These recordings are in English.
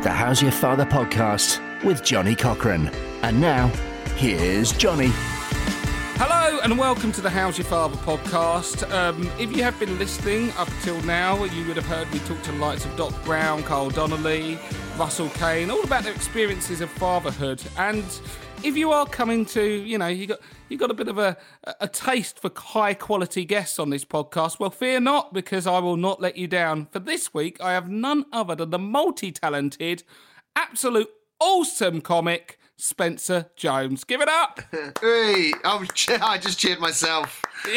The How's Your Father podcast with Johnny Cochrane. And now, here's Johnny. Hello and welcome to the How's Your Father podcast. Um, if you have been listening up till now, you would have heard me talk to the likes of Doc Brown, Carl Donnelly, Russell Kane, all about their experiences of fatherhood. And if you are coming to, you know, you got you got a bit of a, a taste for high quality guests on this podcast, well, fear not, because I will not let you down. For this week, I have none other than the multi talented, absolute awesome comic. Spencer Jones. Give it up. Hey, oh, I just cheered myself.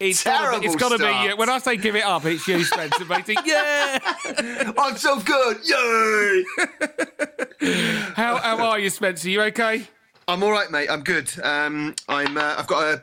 It's Terrible gotta, it's got to be you. When I say give it up, it's you, Spencer. Basically, yeah. I'm so good. Yay! How, how are you, Spencer? You okay? I'm all right, mate. I'm good. Um, I'm. Uh, I've got a.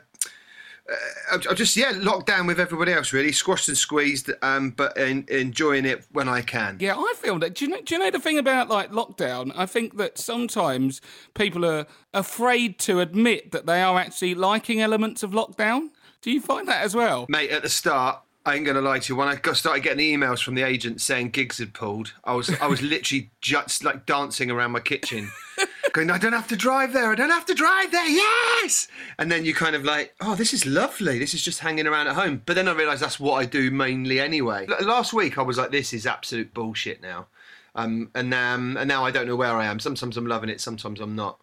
Uh, I'm I'm just yeah, locked down with everybody else. Really squashed and squeezed, um, but en- enjoying it when I can. Yeah, I feel that. Do you know? Do you know the thing about like lockdown? I think that sometimes people are afraid to admit that they are actually liking elements of lockdown. Do you find that as well? Mate, at the start, I ain't gonna lie to you. When I got started getting the emails from the agent saying gigs had pulled, I was I was literally just like dancing around my kitchen, going, "I don't have to drive there. I don't have to drive there. Yes!" And then you kind of like, "Oh, this is lovely. This is just hanging around at home." But then I realised that's what I do mainly anyway. L- Last week I was like, "This is absolute bullshit now," um, and um, and now I don't know where I am. Sometimes I'm loving it. Sometimes I'm not.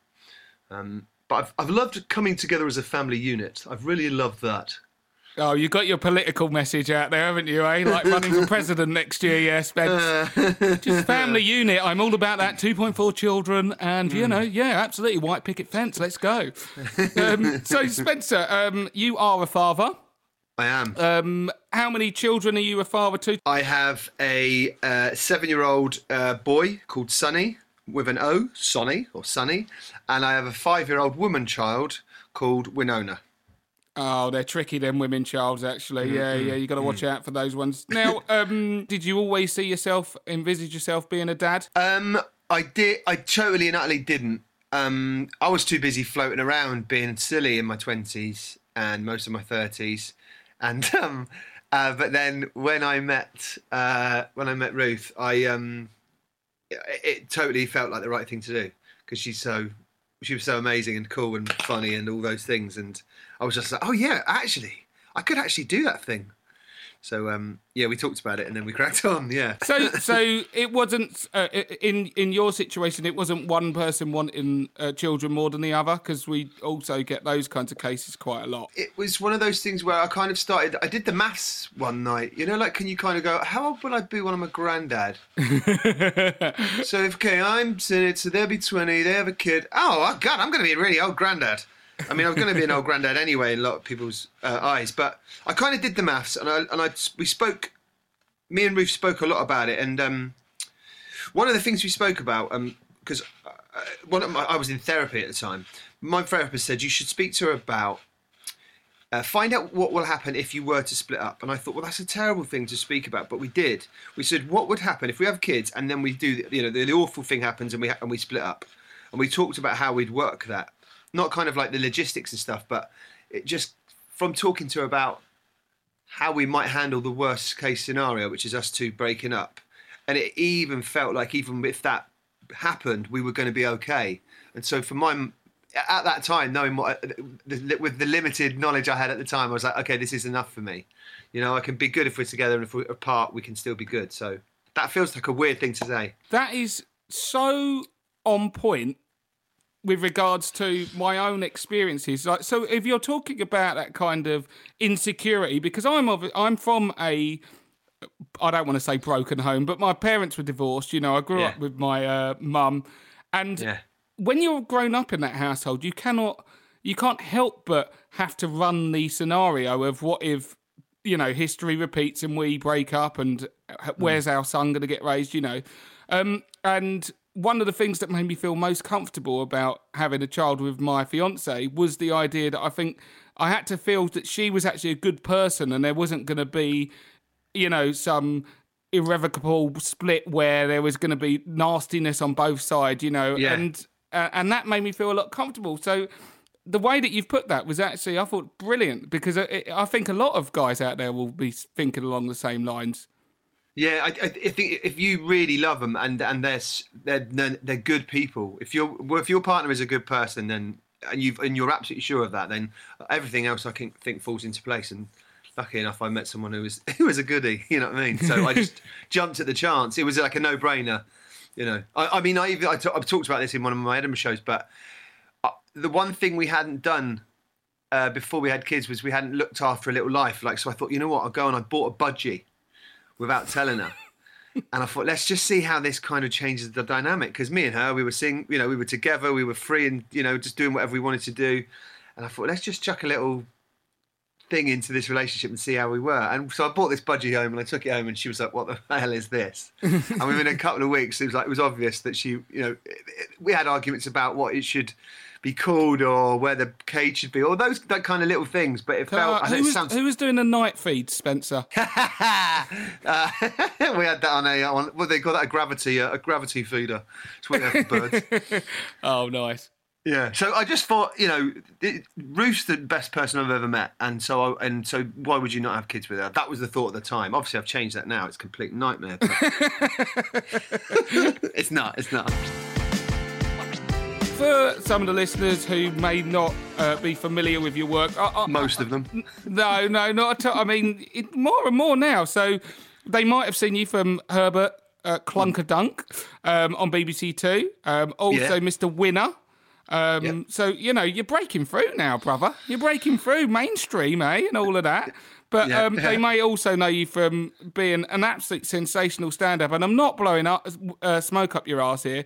Um, but I've, I've loved coming together as a family unit. I've really loved that. Oh, you got your political message out there, haven't you? Eh, like running for president next year, yeah, Spence. Just family unit. I'm all about that. 2.4 children, and you know, yeah, absolutely. White picket fence. Let's go. Um, so, Spencer, um, you are a father. I am. Um, how many children are you a father to? I have a uh, seven-year-old uh, boy called Sonny with an O, Sonny or Sonny, and I have a five-year-old woman child called Winona. Oh, they're tricky, them women Charles, actually. Yeah, yeah, you got to watch out for those ones. Now, um, did you always see yourself, envisage yourself being a dad? Um, I did. I totally and utterly didn't. Um, I was too busy floating around being silly in my twenties and most of my thirties, and um, uh, but then when I met uh, when I met Ruth, I um, it, it totally felt like the right thing to do because she's so she was so amazing and cool and funny and all those things, and I was just like, oh yeah, actually, I could actually do that thing. So um, yeah, we talked about it and then we cracked on. Yeah. So, so it wasn't uh, in in your situation. It wasn't one person wanting uh, children more than the other, because we also get those kinds of cases quite a lot. it was one of those things where I kind of started. I did the maths one night. You know, like can you kind of go, how old will I be when I'm a granddad? so if okay, I'm so they'll be twenty. They have a kid. Oh, oh God, I'm going to be a really old granddad. I mean, I'm going to be an old granddad anyway in a lot of people's uh, eyes. But I kind of did the maths, and I and I we spoke. Me and Ruth spoke a lot about it, and um, one of the things we spoke about, because uh, one of my, I was in therapy at the time. My therapist said you should speak to her about uh, find out what will happen if you were to split up. And I thought, well, that's a terrible thing to speak about, but we did. We said, what would happen if we have kids and then we do, you know, the, the awful thing happens and we and we split up, and we talked about how we'd work that, not kind of like the logistics and stuff, but it just from talking to her about how we might handle the worst case scenario, which is us two breaking up, and it even felt like even if that happened, we were going to be okay. And so for my at that time, knowing what with the limited knowledge I had at the time, I was like, okay, this is enough for me. You know, I can be good if we're together, and if we're apart, we can still be good. So that feels like a weird thing to say. That is so on point with regards to my own experiences. Like, so if you're talking about that kind of insecurity, because I'm of, I'm from a I don't want to say broken home, but my parents were divorced. You know, I grew Yeah. up with my uh, mum, and Yeah. when you're grown up in that household, you cannot, you can't help but have to run the scenario of what if, you know, history repeats and we break up, and uh, where's our son going to get raised? You know, um, and one of the things that made me feel most comfortable about having a child with my fiance was the idea that I think I had to feel that she was actually a good person, and there wasn't going to be you know, some irrevocable split where there was going to be nastiness on both sides, you know, Yeah. and uh, and that made me feel a lot comfortable. So the way that you've put that was actually, I thought, brilliant because I, I think a lot of guys out there will be thinking along the same lines. Yeah, I, I I think if you really love them and and they're they're they're good people. If your well, if your partner is a good person, then and you've and you're absolutely sure of that, then everything else I can think falls into place. And lucky enough, I met someone who was who was a goodie. You know what I mean? So I just jumped at the chance. It was like a no brainer. You know, I, I mean, I even I t- I've talked about this in one of my Edinburgh shows, but uh, the one thing we hadn't done uh, before we had kids was we hadn't looked after a little life. Like, so I thought, you know what? I'll go and I bought a budgie without telling her. and I thought, let's just see how this kind of changes the dynamic. Because me and her, we were seeing, you know, we were together, we were free and, you know, just doing whatever we wanted to do. And I thought, let's just chuck a little thing into this relationship and see how we were. And so I bought this budgie home and I took it home and she was like, what the hell is this? and within a couple of weeks, it was like, it was obvious that she, you know, it- it- we had arguments about what it should be called or where the cage should be or those that kind of little things. But it felt, Uh, I know who, it was, sounds who was doing the night feed, Spencer? uh, we had that on a on what they call that a gravity uh, a gravity feeder. It's what they for birds. oh, nice. Yeah. So I just thought, you know, it, Ruth's the best person I've ever met, and so I, and so why would you not have kids with her? That was the thought at the time. Obviously, I've changed that now. It's a complete nightmare. But it's not. It's not. For some of the listeners who may not uh, be familiar with your work, I, I, Most of them. No, no, not at all. I mean, it, more and more now. So they might have seen you from Herbert uh, Clunkerdunk um, on BBC Two. Um, also, Yeah. Mr. Winner. Um, Yep. So you know you're breaking through now, brother. You're breaking through mainstream, eh, and all of that. But Yeah. um, they may also know you from being an absolute sensational stand-up. And I'm not blowing up uh, smoke up your ass here.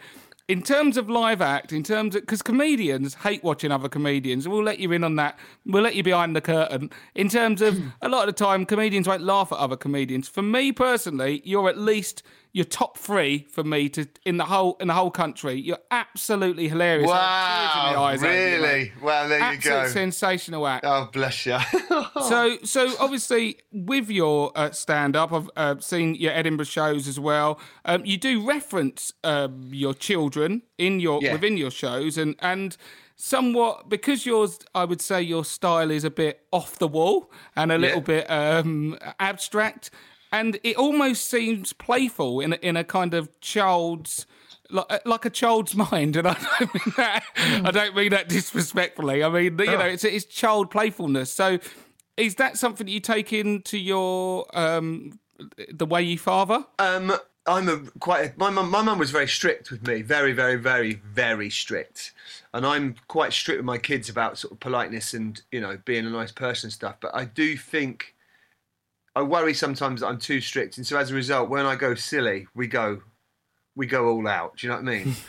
In terms of live act, in terms of because comedians hate watching other comedians, we'll let you in on that. We'll let you behind the curtain. In terms of a lot of the time, comedians won't laugh at other comedians. For me personally, you're at least you're top three for me to in the whole in the whole country. You're absolutely hilarious. I have tears in eyes over you. Well, there Absolute sensational act. Oh, bless you. So, so obviously, with your uh, stand-up, I've uh, seen your Edinburgh shows as well. Um, you do reference um, your children in your Yeah. within your shows, and and somewhat because yours, I would say, your style is a bit off the wall and a little bit um, abstract, and it almost seems playful in a, in a kind of child's. Like, like a child's mind, and I don't mean that. I don't mean that disrespectfully. I mean, you know, it's it's child playfulness. So, is that something that you take into your um, the way you father? Um, I'm a quite. A, my mum, my mum was very strict with me. Very, very, very, very strict. And I'm quite strict with my kids about sort of politeness and you know being a nice person and stuff. But I do think I worry sometimes that I'm too strict, and so as a result, when I go silly, we go, we go all out. Do you know what I mean?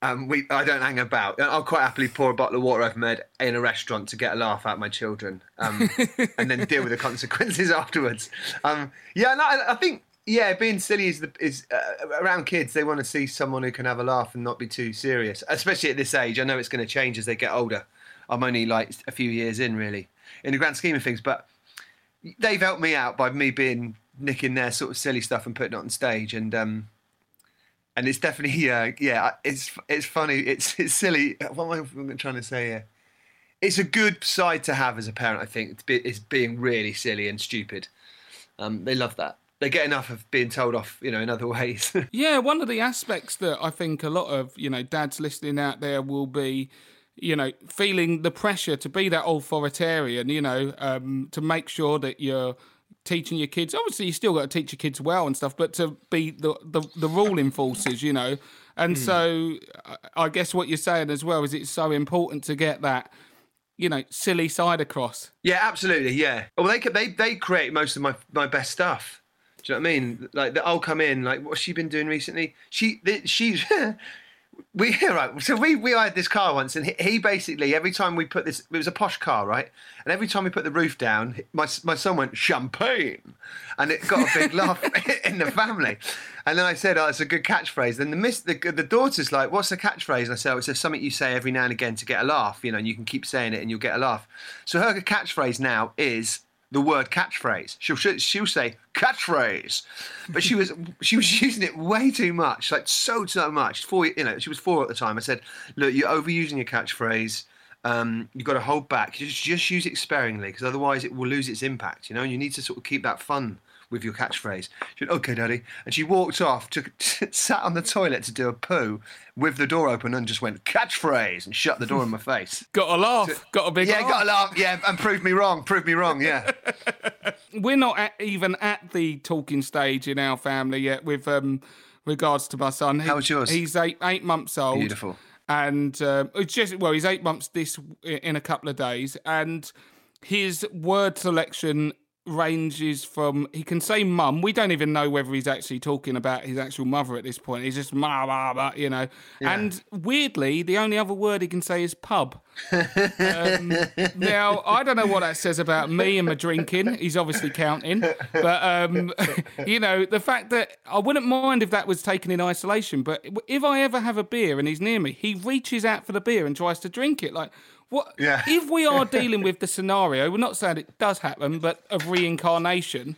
Um, we, I don't hang about. I'll quite happily pour a bottle of water I've made in a restaurant to get a laugh out of my children, um, and then deal with the consequences afterwards. Um, yeah, no, I, I think yeah, being silly is the, is uh, around kids. They want to see someone who can have a laugh and not be too serious, especially at this age. I know it's going to change as they get older. I'm only like a few years in, really, in the grand scheme of things, but they've helped me out by me being nicking their sort of silly stuff and putting it on stage and. Um, and it's definitely uh, yeah it's it's funny it's it's silly. What am i trying to say here? It's a good side to have as a parent i think it's, be, it's being really silly and stupid. Um, they love that. They get enough of being told off you know in other ways. Yeah, one of the aspects that I think a lot of you know dads listening out there will be, you know, feeling the pressure to be that authoritarian, you know, um, to make sure that you're teaching your kids. Obviously, you still got to teach your kids well and stuff, but to be the the, the ruling forces, you know. And Hmm. so, I- guess what you're saying as well is it's so important to get that, you know, silly side across. Yeah, absolutely. Yeah. Well, they they they create most of my my best stuff. Do you know what I mean? Like I'll come in. Like what's she been doing recently? She she. We right, so we we hired this car once, and he, he basically every time we put this, it was a posh car, right? And every time we put the roof down, my my son went champagne, and it got a big laugh in the family. And then I said, "Oh, it's a good catchphrase." Then the miss the, the daughter's like, "What's the catchphrase?" And I said, "Oh, it's just something you say every now and again to get a laugh, you know, and you can keep saying it and you'll get a laugh." So her catchphrase now is the word catchphrase. She'll she'll, say catchphrase, but she was she was using it way too much, like so so much. Four, you know, she was four at the time. I said, "Look, you're overusing your catchphrase." Um, you've got to hold back. Just, just use it sparingly, because otherwise it will lose its impact. You know, and you need to sort of keep that fun with your catchphrase. She went, "Okay, Daddy," and she walked off, took, sat on the toilet to do a poo with the door open, and just went catchphrase and shut the door in my face. Got a laugh, got a big Yeah, laugh. got a laugh. Yeah, and proved me wrong. Proved me wrong. Yeah. we're not at, even at the talking stage in our family yet with um regards to my son. He- How's yours? He's eight eight months old. Beautiful. And um, it's just well, he's eight months this in a couple of days, and his word selection ranges from he can say mum. We don't even know whether he's actually talking about his actual mother at this point. He's just ma ma ma, you know. And weirdly, the only other word he can say is pub. Um, now, I don't know what that says about me and my drinking. He's obviously counting. But, um, you know, the fact that I wouldn't mind if that was taken in isolation, but if I ever have a beer and he's near me, he reaches out for the beer and tries to drink it. Like, what? Yeah. If we are dealing with the scenario, we're not saying it does happen, but of reincarnation.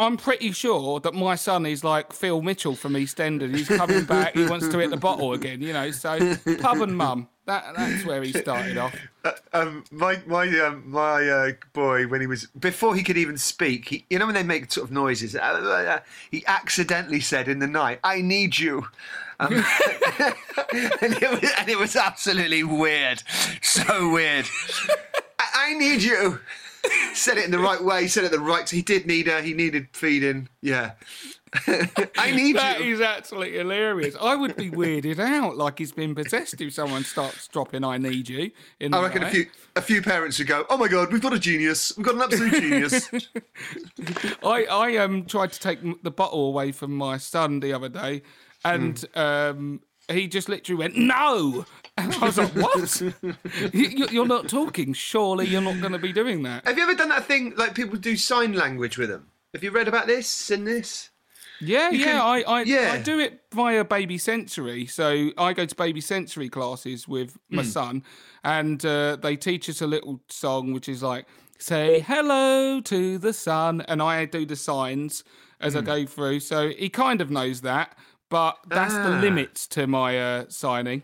I'm pretty sure that my son is like Phil Mitchell from EastEnders. He's coming back. He wants to hit the bottle again, you know. So pub and mum. That that's where he started off. Um, my my um, my uh, boy, when he was before he could even speak, he, you know when they make sort of noises, uh, uh, he accidentally said in the night, "I need you." Um, and, it was, and it was absolutely weird, so weird. I, I need you. Said it in the right way. He Said it the right. He did need her. He needed feeding. Yeah. I need That you. is absolutely hilarious. I would be weirded out like he's been possessed if someone starts dropping "I need you." In I reckon a few a few parents would go, "Oh my god, we've got a genius. We've got an absolute genius." I I um tried to take the bottle away from my son the other day, and Hmm. um he just literally went no. I was like, "What? You- you- You're not talking. Surely you're not going to be doing that." Have you ever done that thing like people do sign language with them? Have you read about this and this? Yeah, yeah, can- I, I, yeah. I do it via Baby Sensory. So I go to Baby Sensory classes with my Hmm. son, and uh, they teach us a little song which is like, say hello to the sun. And I do the signs as Hmm. I go through. So he kind of knows that, but that's the Ah. limits to my uh, signing.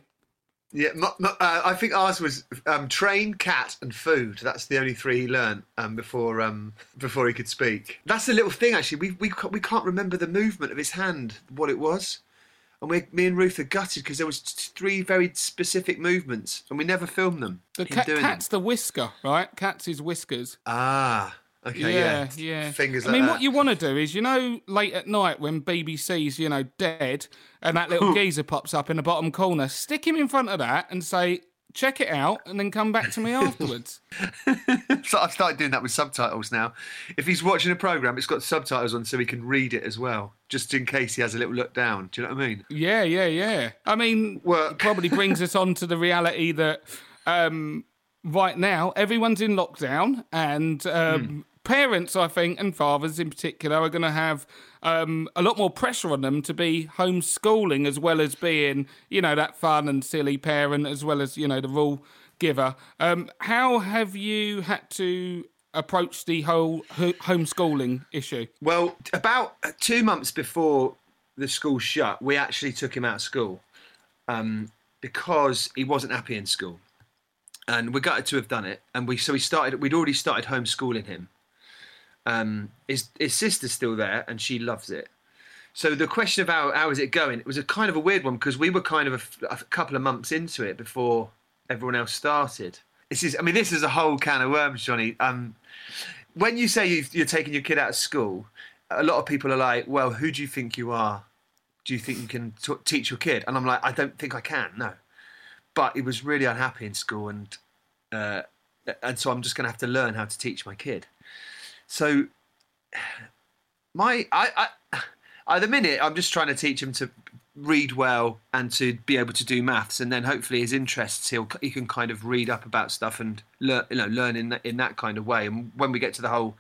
Yeah, m- m- uh, I think ours was um, train, cat, and food. That's the only three he learnt um, before um, before he could speak. That's the little thing. Actually, we we ca- we can't remember the movement of his hand, what it was, and we me and Ruth are gutted because there was t- three very specific movements, and we never filmed them. The him doing cat's them. the whisker, right? Cat's his whiskers. Ah, okay, yeah, yeah, yeah. Fingers I like mean, that. what you want to do is, you know, late at night when BBC's, you know, dead, and that little geezer pops up in the bottom corner, stick him in front of that and say, "Check it out," and then come back to me afterwards. So I've started doing that with subtitles now. If he's watching a program, it's got subtitles on so he can read it as well, just in case he has a little look down. Do you know what I mean? yeah, yeah, yeah. I mean, Work. it probably brings us on to the reality that um, right now everyone's in lockdown, and um, parents, I think, and fathers in particular, are going to have um, a lot more pressure on them to be homeschooling as well as being, you know, that fun and silly parent, as well as you know the rule giver. Um, how have you had to approach the whole ho- homeschooling issue? Well, about two months before the school shut, we actually took him out of school um, because he wasn't happy in school, and we're gutted to have done it. And we so we started. We'd already started homeschooling him. Um, his his sister's still there, and she loves it. So the question of how how is it going? It was a kind of a weird one because we were kind of a couple of months into it before everyone else started. This is, I mean, this is a whole can of worms, Johnny. Um, when you say you've, you're taking your kid out of school, a lot of people are like, "Well, who do you think you are? Do you think you can t- teach your kid?" And I'm like, "I don't think I can. No." But he was really unhappy in school, and uh, and so I'm just going to have to learn how to teach my kid. So my I, I at the minute I'm just trying to teach him to read well and to be able to do maths and then hopefully his interests he'll he can kind of read up about stuff and learn you know learn in that, in that kind of way. And when we get to the whole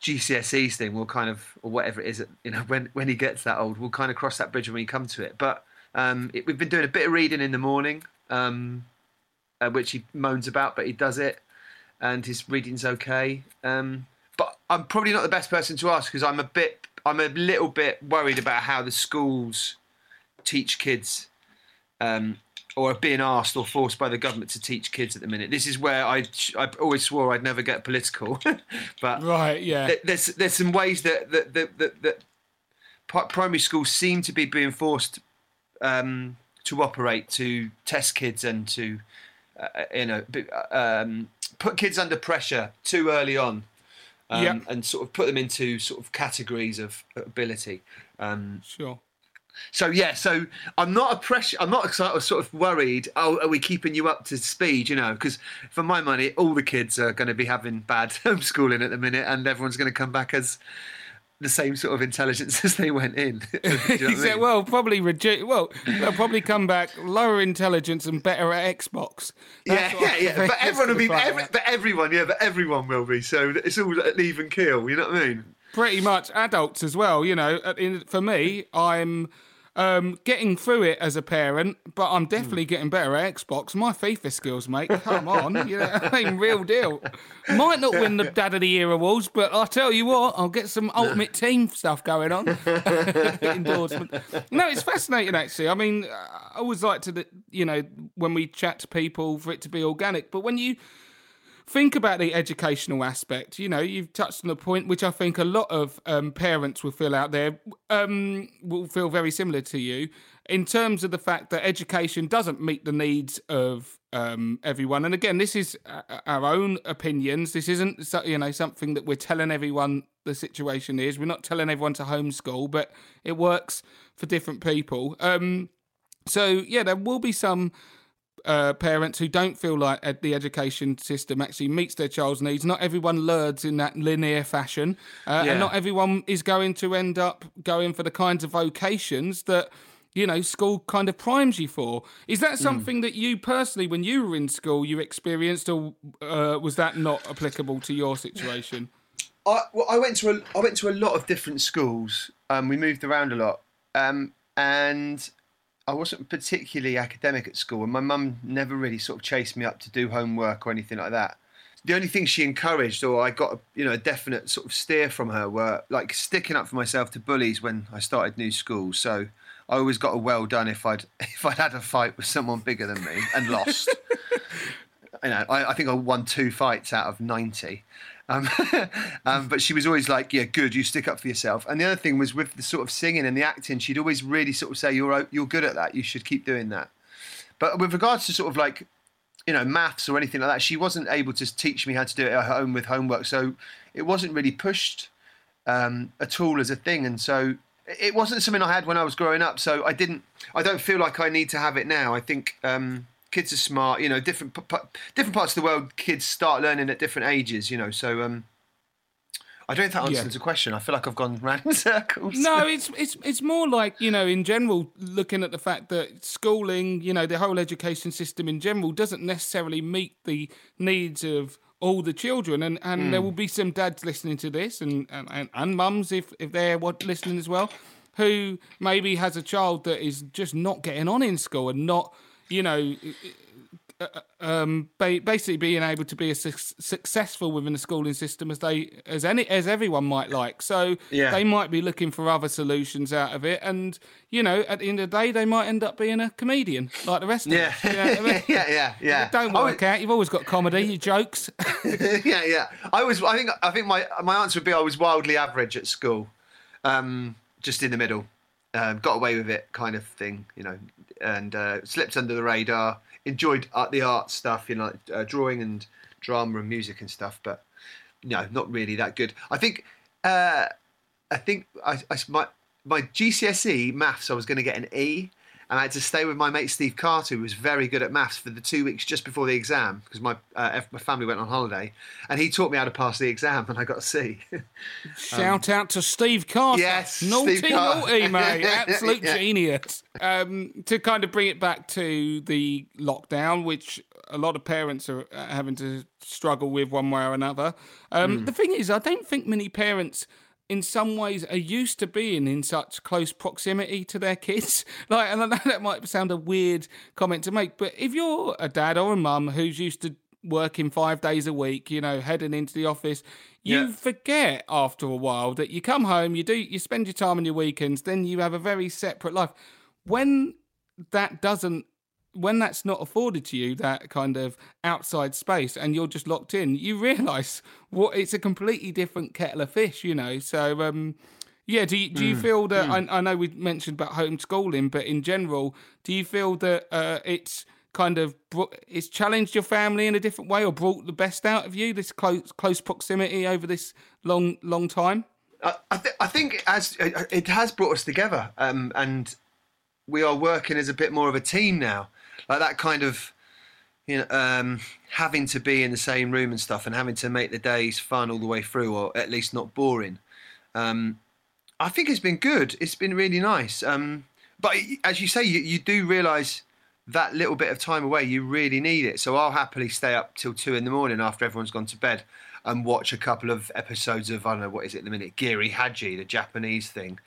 GCSEs thing we'll kind of or whatever it is you know when when he gets that old we'll kind of cross that bridge when we come to it. But um, it, we've been doing a bit of reading in the morning um, uh, which he moans about but he does it and his reading's okay. Um, but I'm probably not the best person to ask because I'm a bit I'm a little bit worried about how the schools teach kids um, or are being asked or forced by the government to teach kids at the minute. This is where I I always swore I'd never get political, but Right, yeah. th- there's there's some ways that that that, that, that primary schools seem to be being forced um, to operate to test kids and to uh, you know um, put kids under pressure too early on. Um, Yep. and sort of put them into sort of categories of ability. Um, Sure. so yeah, so I'm not a pressure. I'm not sort of, sort of worried. Oh, are we keeping you up to speed? You know, because for my money, all the kids are going to be having bad homeschooling at the minute, and everyone's going to come back as the same sort of intelligence as they went in. You know He said, mean? well, probably redu- Well, they'll probably come back lower intelligence and better at Xbox. yeah, That's what yeah, yeah. But everyone will be. Every, but everyone, yeah, but everyone will be. So it's all an even kill. You know what I mean? pretty much adults as well. You know, in, for me, I'm um, getting through it as a parent, but I'm definitely getting better at Xbox. My FIFA skills, mate. Come on, you know, I mean, real deal. Might not win the Dad of the Year awards, but I'll tell you what, I'll get some Ultimate Team stuff going on. Endorsement. No, it's fascinating actually. I mean, I always like to, you know, when we chat to people for it to be organic, but when you think about the educational aspect. You know, you've touched on a point which I think a lot of um, parents will feel out there um, will feel very similar to you in terms of the fact that education doesn't meet the needs of um, everyone. And again, this is uh, our own opinions. This isn't you know something that we're telling everyone the situation is. We're not telling everyone to homeschool, but it works for different people. Um, so yeah, there will be some uh, parents who don't feel like ed- the education system actually meets their child's needs. Not everyone learns in that linear fashion, uh, Yeah. and not everyone is going to end up going for the kinds of vocations that you know school kind of primes you for. Is that something that you personally, when you were in school, you experienced, or uh, was that not applicable to your situation? I, well, I went to a, I went to a lot of different schools. Um, we moved around a lot, um, and I wasn't particularly academic at school, and my mum never really sort of chased me up to do homework or anything like that. The only thing she encouraged, or I got a, you know a definite sort of steer from her, were like sticking up for myself to bullies when I started new school. So I always got a well done if I'd if I'd had a fight with someone bigger than me and lost. you know, I, I think I won two fights out of 90. Um, um, but she was always like, yeah, good, you stick up for yourself. And the other thing was with the sort of singing and the acting, she'd always really sort of say, you're, you're good at that, you should keep doing that. But with regards to sort of like, you know, maths or anything like that, she wasn't able to teach me how to do it at home with homework. So it wasn't really pushed um, at all as a thing. And so it wasn't something I had when I was growing up. So I didn't, I don't feel like I need to have it now. I think um, kids are smart, you know, different, different parts of the world, kids start learning at different ages, you know. So um, I don't think that answers Yeah. the question. I feel like I've gone round in circles. No, it's it's it's more like you know, in general, looking at the fact that schooling, you know, the whole education system in general doesn't necessarily meet the needs of all the children, and and there will be some dads listening to this, and and, and, and mums if if they're what listening as well, who maybe has a child that is just not getting on in school and not, you know. Um, ba- basically being able to be as suc successful within the schooling system as they as any as everyone might like. So Yeah. they might be looking for other solutions out of it, and you know, at the end of the day, they might end up being a comedian like the rest of Yeah, us. You know I mean? yeah, yeah, yeah. It Don't work was- out. You've always got comedy, your jokes. yeah, yeah. I was. I think. I think my my answer would be I was wildly average at school, um, just in the middle. um, got away with it, kind of thing, you know, and uh, slipped under the radar. Enjoyed art, the art stuff, you know, uh, drawing and drama and music and stuff, but no, not really that good. I think, uh, I think I, I my my GCSE maths, I was going to get an E, and I had to stay with my mate Steve Carter, who was very good at maths, for the two weeks just before the exam because my uh, my family went on holiday, and he taught me how to pass the exam, and I got a C. Shout out to Steve Carter. Yes, naughty, Steve naughty, mate, absolute Yeah. genius. Um, to kind of bring it back to the lockdown, which a lot of parents are having to struggle with one way or another. Um, The thing is, I don't think many parents. In some ways, are used to being in such close proximity to their kids. Like, and I know that might sound a weird comment to make, but if you're a dad or a mum who's used to working five days a week, you know, heading into the office, you Yeah. forget after a while that you come home, you do, you spend your time on your weekends, then you have a very separate life. When that doesn't, when that's not afforded to you, that kind of outside space, and you're just locked in, you realise what it's a completely different kettle of fish, you know. So, um, yeah, do you, do you feel that? I, I know we mentioned about homeschooling, but in general, do you feel that uh, it's kind of brought, it's challenged your family in a different way, or brought the best out of you? This close close proximity over this long long time. I, I, th- I think it has, it has brought us together, um, and we are working as a bit more of a team now. Like that kind of, you know, um, having to be in the same room and stuff, and having to make the days fun all the way through, or at least not boring. Um, I think it's been good. It's been really nice. Um, but as you say, you, you do realise that little bit of time away, you really need it. So I'll happily stay up till two in the morning after everyone's gone to bed and watch a couple of episodes of I don't know what is it in the minute, Giri Haji, the Japanese thing,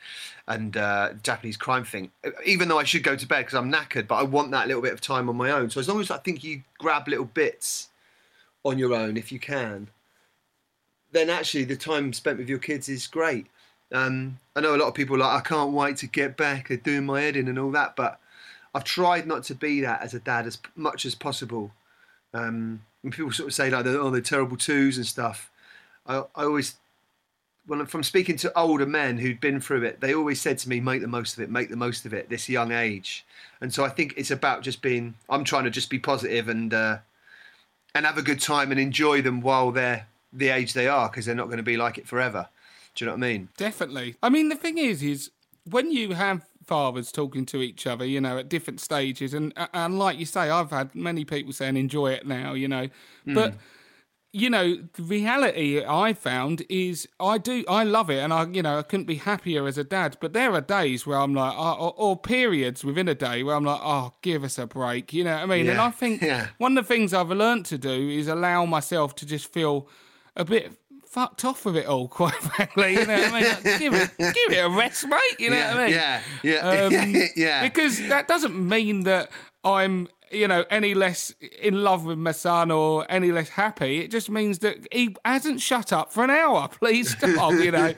and uh, Japanese crime thing. Even though I should go to bed because I'm knackered, but I want that little bit of time on my own. So as long as I think you grab little bits on your own, if you can, then actually the time spent with your kids is great. Um, I know a lot of people like I can't wait to get back and doing my in and all that, but I've tried not to be that as a dad as much as possible. Um, when people sort of say like, "Oh, they're terrible twos and stuff," I, I always, when from speaking to older men who'd been through it, they always said to me, "Make the most of it. Make the most of it." This young age, and so I think it's about just being. I'm trying to just be positive and uh, and have a good time and enjoy them while they're the age they are, because they're not going to be like it forever. Do you know what I mean? Definitely. I mean, the thing is, is when you have fathers talking to each other, you know, at different stages, and and like you say, I've had many people saying enjoy it now, you know, hmm. but. You know, the reality I found is I do, I love it, and I, you know, I couldn't be happier as a dad. But there are days where I'm like, oh, or, or periods within a day where I'm like, oh, give us a break. You know what I mean? And I think yeah. one of the things I've learned to do is allow myself to just feel a bit fucked off with it all, quite frankly. You know what I mean? Like, give, it, give it a rest, mate. You know yeah, what I mean? yeah, yeah, Um, yeah. Because that doesn't mean that I'm, you know, any less in love with my son or any less happy. It just means that he hasn't shut up for an hour. Please stop, you know.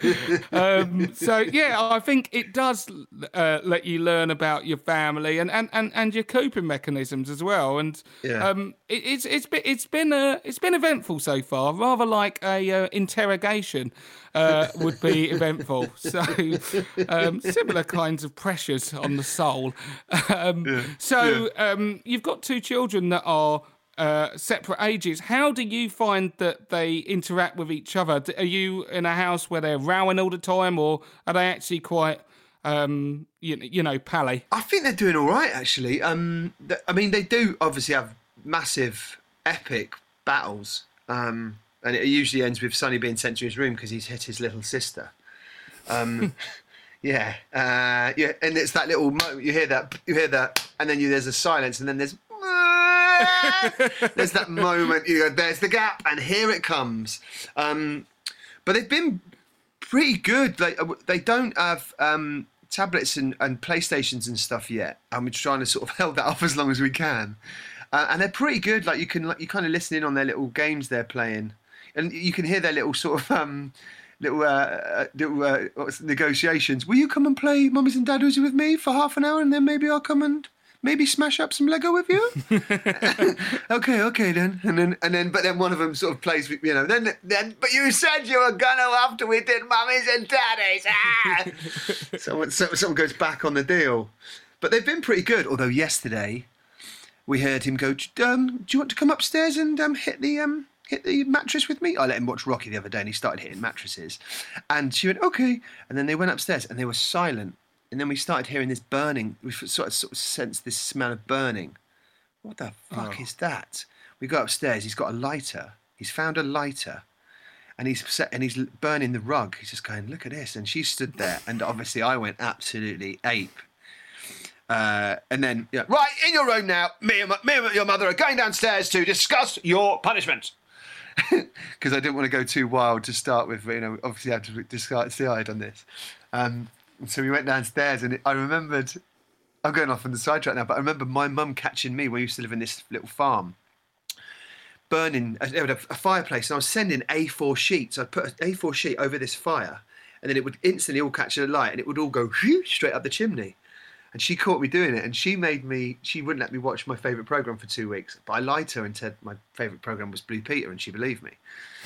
Um, so, yeah, I think it does uh, let you learn about your family and, and, and, and your coping mechanisms as well. And Yeah. um, it, it's it's been it's been uh, it's been eventful so far, rather like a uh, interrogation uh, would be eventful. So um, similar kinds of pressures on the soul. Um, so um, you've got two children that are. Uh, separate ages. How do you find that they interact with each other? Are you in a house where they're rowing all the time, or are they actually quite, um, you, you know, pally? I think they're doing all right, actually. Um, th- I mean, they do obviously have massive, epic battles, um, and it usually ends with Sonny being sent to his room because he's hit his little sister. Um, yeah, uh, yeah, and it's that little moment you hear that, you hear that, and then you, there's a silence, and then there's. there's that moment you go there's the gap and here it comes um, but they've been pretty good. Like uh, they don't have um, tablets and, and PlayStations and stuff yet, and we're trying to sort of hold that off as long as we can. Uh, and they're pretty good. Like you can like, you kind of listen in on their little games they're playing, and you can hear their little sort of um, little uh, uh, little uh, negotiations. Will you come and play Mummies and Daddies with me for half an hour, and then maybe I'll come and maybe smash up some Lego with you? okay, okay then. And then, and then, but then one of them sort of plays, with- you know, then, then, but you said you were gonna after we did mummies and daddies. Ah! someone, so, someone goes back on the deal. But they've been pretty good. Although yesterday we heard him go, um, "Do you want to come upstairs and um, hit the um, hit the mattress with me?" I let him watch Rocky the other day, and he started hitting mattresses. And she went, "Okay." And then they went upstairs, and they were silent. And then we started hearing this burning. We sort of, sort of sensed this smell of burning. What the fuck is that? We go upstairs. He's got a lighter. He's found a lighter, and he's set, and he's burning the rug. He's just going, "Look at this!" And she stood there, and obviously I went absolutely ape. Uh, and then, yeah, right in your room now. Me and, my, me and your mother are going downstairs to discuss your punishment. Because I didn't want to go too wild to start with. You know, obviously I had to decide on this. Um, so we went downstairs, and I remembered. I'm going off on the sidetrack now, but I remember my mum catching me. When we used to live in this little farm, burning a, a fireplace, and I was sending A4 sheets. I'd put an A4 sheet over this fire, and then it would instantly all catch a light, and it would all go whew, straight up the chimney. And she caught me doing it, and she made me. She wouldn't let me watch my favourite program for two weeks. But I lied to her and said my favourite program was Blue Peter, and she believed me.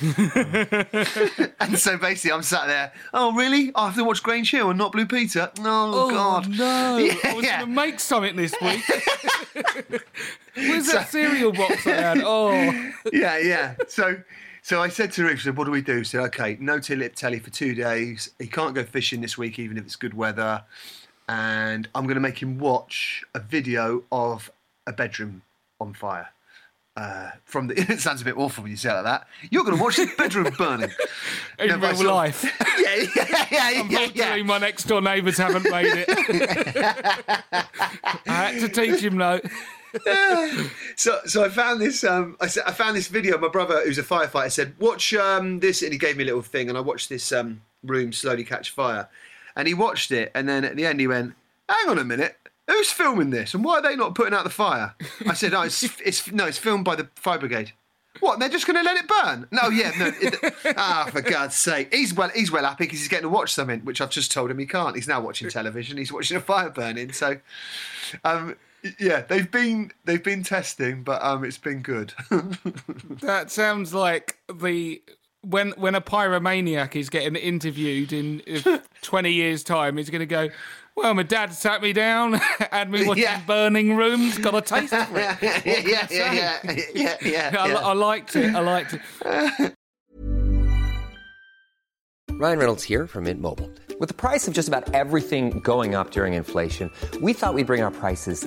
and so basically, I'm sat there. Oh, really? I have to watch Grange Hill and not Blue Peter? Oh, oh God! no! Yeah, I was yeah. going to make something this week. Where's that cereal box I had? Oh, yeah, yeah. So, so I said to Rick, I said, "What do we do?" He said, "Okay, no tip telly for two days. He can't go fishing this week, even if it's good weather." And I'm going to make him watch a video of a bedroom on fire. Uh, from the, it sounds a bit awful when you say it like that. You're going to watch the bedroom burning in No, real life. yeah, yeah, yeah, yeah, Unfortunately, yeah. my next door neighbours haven't made it. I had to teach him though. So, so I found this. Um, I, I found this video. My brother, who's a firefighter, said, "Watch um, this," and he gave me a little thing, and I watched this um, room slowly catch fire. And he watched it, and then at the end, he went, "Hang on a minute." Who's filming this, and why are they not putting out the fire? I said, "Oh, it's, it's no, it's filmed by the fire brigade." What? They're just going to let it burn? No, yeah, no. It, ah, for God's sake, he's well, he's well happy because he's getting to watch something, which I've just told him he can't. He's now watching television. He's watching a fire burning. So, um, yeah, they've been they've been testing, but um, it's been good. That sounds like the when when a pyromaniac is getting interviewed in if 20 years' time, he's going to go. Well, my dad sat me down, had me watching Yeah. burning rooms, got a taste for it. yeah, yeah, yeah, yeah, yeah, yeah, I, I liked it. I liked it. Ryan Reynolds here from Mint Mobile. With the price of just about everything going up during inflation, we thought we'd bring our prices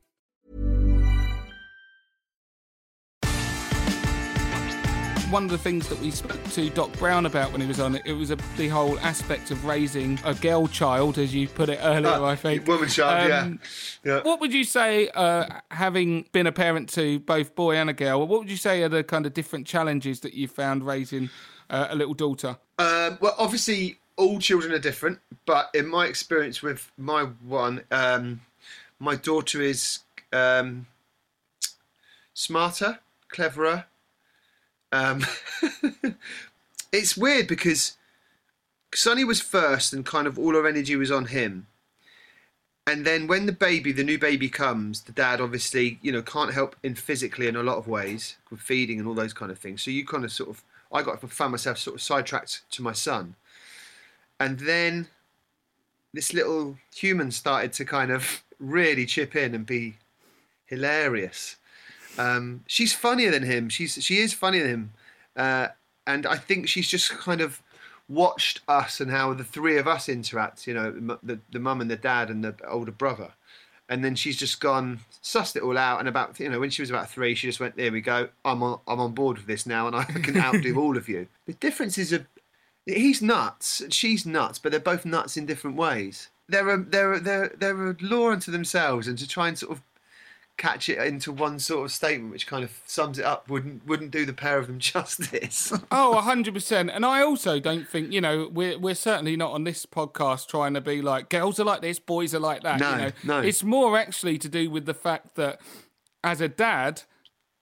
One of the things that we spoke to Doc Brown about when he was on it, it was a, the whole aspect of raising a girl child, as you put it earlier, Ah, I think. woman child, Um, yeah. yeah. What would you say, uh, having been a parent to both boy and a girl, what would you say are the kind of different challenges that you found raising uh, a little daughter? Um, well, obviously, all children are different, but in my experience with my one, um, my daughter is um, smarter, cleverer, Um, it's weird because Sonny was first, and kind of all our energy was on him. And then when the baby, the new baby comes, the dad obviously, you know, can't help in physically in a lot of ways with feeding and all those kind of things. So you kind of sort of, I got found myself sort of sidetracked to my son, and then this little human started to kind of really chip in and be hilarious. Um, she's funnier than him. She's she is funnier than him, uh, and I think she's just kind of watched us and how the three of us interact. You know, the the mum and the dad and the older brother, and then she's just gone sussed it all out. And about you know when she was about three, she just went, "There we go. I'm on I'm on board with this now, and I can outdo all of you." The difference is a he's nuts, she's nuts, but they're both nuts in different ways. They're a, they're a, they're they're a law unto themselves, and to try and sort of catch it into one sort of statement which kind of sums it up wouldn't wouldn't do the pair of them justice. oh, hundred percent. And I also don't think you know we're we're certainly not on this podcast trying to be like girls are like this, boys are like that. No, you know? no. It's more actually to do with the fact that as a dad,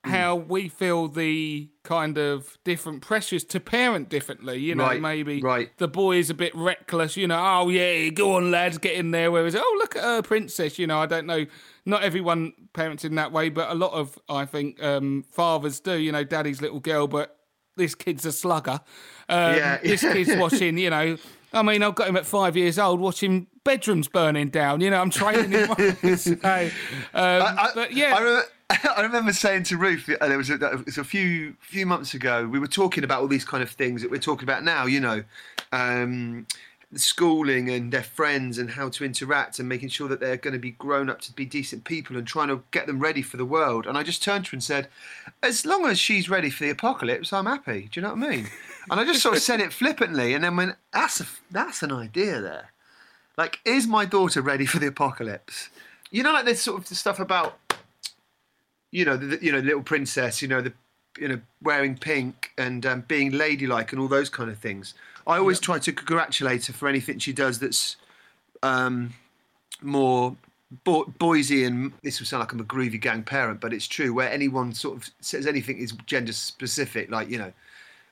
hmm. how we feel the kind of different pressures to parent differently. You know, Right, maybe right. the boy's a bit reckless. You know, oh yeah, go on lads, get in there. Whereas, oh look at her princess. You know, I don't know. Not everyone parents in that way, but a lot of I think um, fathers do. You know, daddy's little girl, but this kid's a slugger. Um, Yeah. this kid's watching. You know. I mean, I've got him at five years old watching bedrooms burning down. You know, I'm training him. so, um, I, but yeah, I remember, I remember saying to Ruth, uh, there was a, it was a few few months ago. We were talking about all these kind of things that we're talking about now. You know, um, schooling and their friends and how to interact and making sure that they're going to be grown up to be decent people and trying to get them ready for the world. And I just turned to her and said, as long as she's ready for the apocalypse, I'm happy. Do you know what I mean? And I just sort of said it flippantly, and then went, that's a, that's an idea there. Like, is my daughter ready for the apocalypse? You know, like this sort of stuff about, you know, the, you know, little princess, you know, the, you know, wearing pink and um, being ladylike and all those kind of things. I always try to congratulate her for anything she does that's um, more bo- Boise and this will sound like I'm a groovy gang parent, but it's true. Where anyone sort of says anything is gender specific, like you know,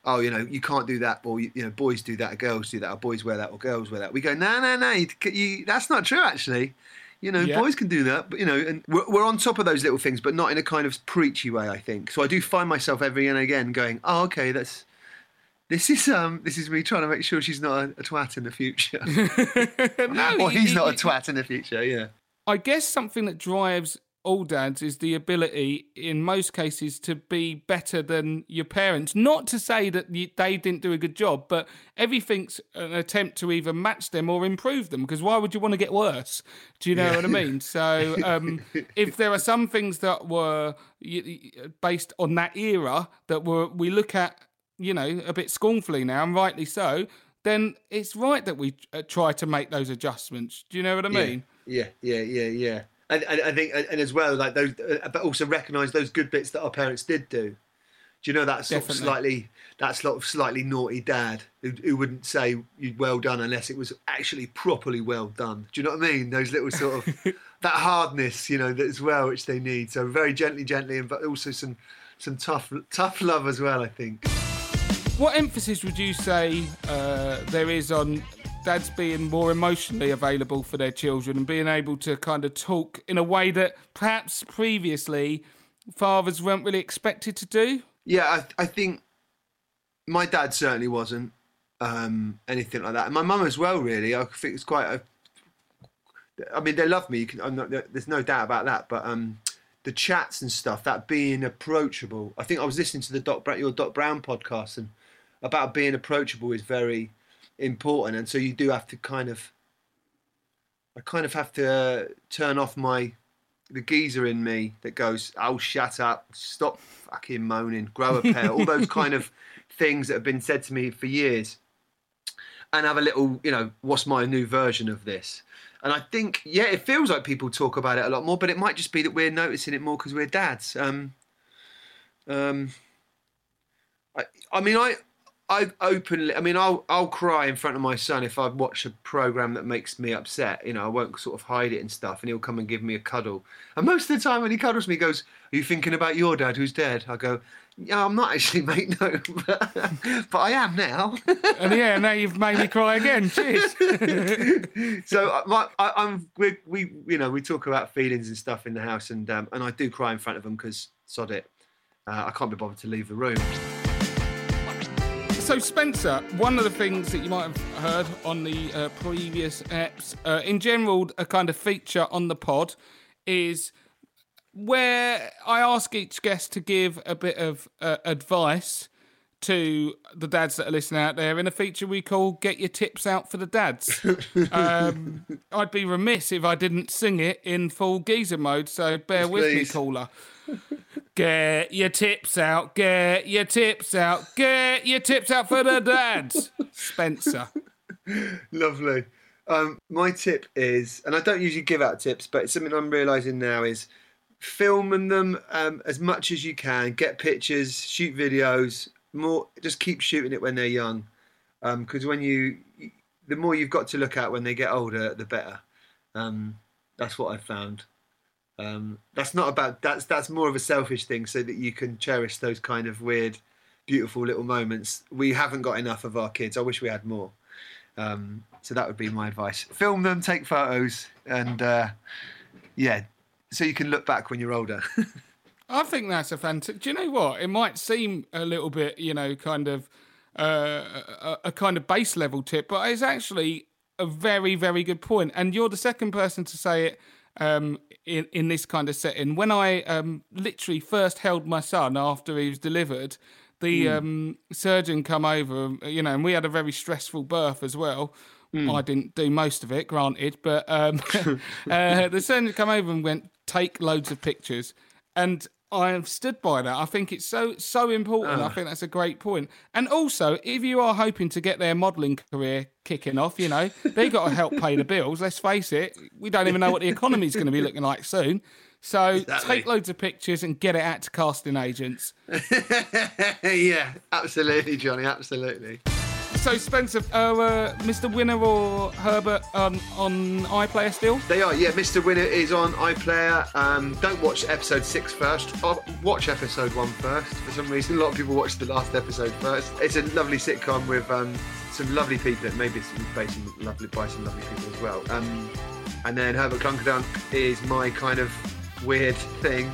oh, you know, you can't do that, or you, know, boys do that, or girls do that, or boys wear that, or girls wear that. We go, no, no, no, you, you, that's not true, actually. You know, Yeah. boys can do that, but you know, and we're, we're on top of those little things, but not in a kind of preachy way. I think so. I do find myself every and again going, oh, okay, that's. This is um. This is me trying to make sure she's not a, a twat in the future, No, or he's not a twat in the future. Yeah. I guess something that drives all dads is the ability, in most cases, to be better than your parents. Not to say that they didn't do a good job, but everything's an attempt to either match them or improve them. Because why would you want to get worse? Do you know what I mean? So, um, if there are some things that were based on that era that were we look at, you know, a bit scornfully now, and rightly so. Then it's right that we uh, try to make those adjustments. Do you know what I mean? Yeah, yeah, yeah, yeah. And, and I think, and as well, like those, uh, but also recognise those good bits that our parents did do. Do you know that sort of Definitely. slightly, that sort of slightly naughty dad who, who wouldn't say you'd well done unless it was actually properly well done. Do you know what I mean? Those little sort of that hardness, you know, that as well which they need. So very gently, gently, and but also some some tough tough love as well. I think. What emphasis would you say uh, there is on dads being more emotionally available for their children and being able to kind of talk in a way that perhaps previously fathers weren't really expected to do? Yeah, I, I think my dad certainly wasn't um, anything like that, and my mum as well. Really, I think it's quite a. I mean, they love me. Can, not, there's no doubt about that. But um, the chats and stuff, that being approachable. I think I was listening to the Doc your Doc Brown podcast, and about being approachable is very important. And so you do have to kind of. I kind of have to uh, turn off my the geezer in me that goes, "Oh, shut up! Stop fucking moaning! Grow a pair!" All those kind of things that have been said to me for years, and have a little, you know, what's my new version of this? And I think, yeah, it feels like people talk about it a lot more, but it might just be that we're noticing it more because we're dads. Um, um, I, I mean, I, I openly, I mean, I'll I'll cry in front of my son if I watch a program that makes me upset. You know, I won't sort of hide it and stuff, and he'll come and give me a cuddle. And most of the time, when he cuddles me, he goes, "Are you thinking about your dad who's dead?" I go, "Yeah, I'm not actually, mate. No, but, but I am now." and yeah, now you've made me cry again. Cheers. so uh, my, I, I'm we, we you know we talk about feelings and stuff in the house, and um, and I do cry in front of them because sod it, uh, I can't be bothered to leave the room. So, Spencer, one of the things that you might have heard on the uh, previous apps, uh, in general, a kind of feature on the pod is where I ask each guest to give a bit of uh, advice to the dads that are listening out there in a feature we call Get Your Tips Out for the Dads. um, I'd be remiss if I didn't sing it in full geezer mode, so bear with me, caller. Get your tips out, get your tips out, get your tips out for the dads. Spencer. Lovely. Um, my tip is, and I don't usually give out tips, but it's something I'm realizing now is filming them um, as much as you can. Get pictures, shoot videos. More, just keep shooting it when they're young, because when you, the more you've got to look at when they get older, the better. Um, that's what I've found. Um, that's not about that's that's more of a selfish thing, so that you can cherish those kind of weird, beautiful little moments. We haven't got enough of our kids. I wish we had more. Um, so that would be my advice. Film them, take photos, and uh, yeah, so you can look back when you're older. I think that's a fantastic. Do you know what? It might seem a little bit, you know, kind of uh, a, a kind of base level tip, but it's actually a very, very good point. And you're the second person to say it um, in in this kind of setting. When I um, literally first held my son after he was delivered, the Hmm. um, surgeon come over, you know, and we had a very stressful birth as well. Hmm. I didn't do most of it, granted, but um, uh, the surgeon come over and went, take loads of pictures, and I have stood by that. I think it's so so important. I ah. think that's a great point. And also, if you are hoping to get their modelling career kicking off, you know they've got to help pay the bills. Let's face it, we don't even know what the economy's going to be looking like soon. So Exactly. take loads of pictures and get it out to casting agents. yeah, absolutely, Johnny, absolutely. So Spencer, uh, uh, Mr. Winner or Herbert on on iPlayer still? They are, yeah. Mr. Winner is on iPlayer. Um, don't watch episode six first. Oh, watch episode one first. For some reason, a lot of people watch the last episode first. It's a lovely sitcom with um, some lovely people. Maybe it's based on lovely by some lovely people as well. Um, and then Herbert Clunkerdunk is my kind of weird thing.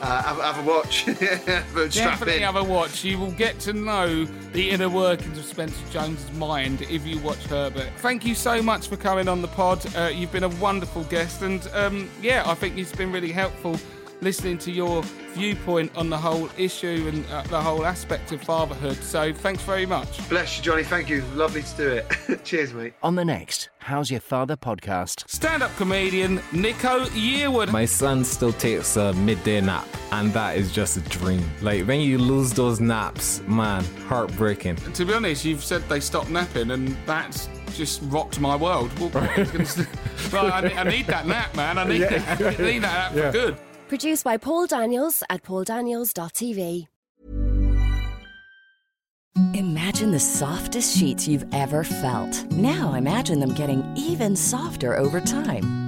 Uh, have, have a watch. Definitely in. have a watch. You will get to know the inner workings of Spencer Jones's mind if you watch Herbert. Thank you so much for coming on the pod. Uh, you've been a wonderful guest, and um, yeah, I think it's been really helpful listening to your viewpoint on the whole issue and uh, the whole aspect of fatherhood. So thanks very much. Bless you, Johnny. Thank you. Lovely to do it. Cheers, mate. On the next How's Your Father podcast. Stand-up comedian Nico Yearwood. My son still takes a midday nap, and that is just a dream. Like when you lose those naps, man, heartbreaking. To be honest, you've said they stopped napping, and that's just rocked my world. Well, I was gonna say- right, I, need- I need that nap, man. I need that. I need that nap for good. Produced by Paul Daniels at pauldaniels.tv. Imagine the softest sheets you've ever felt. Now imagine them getting even softer over time.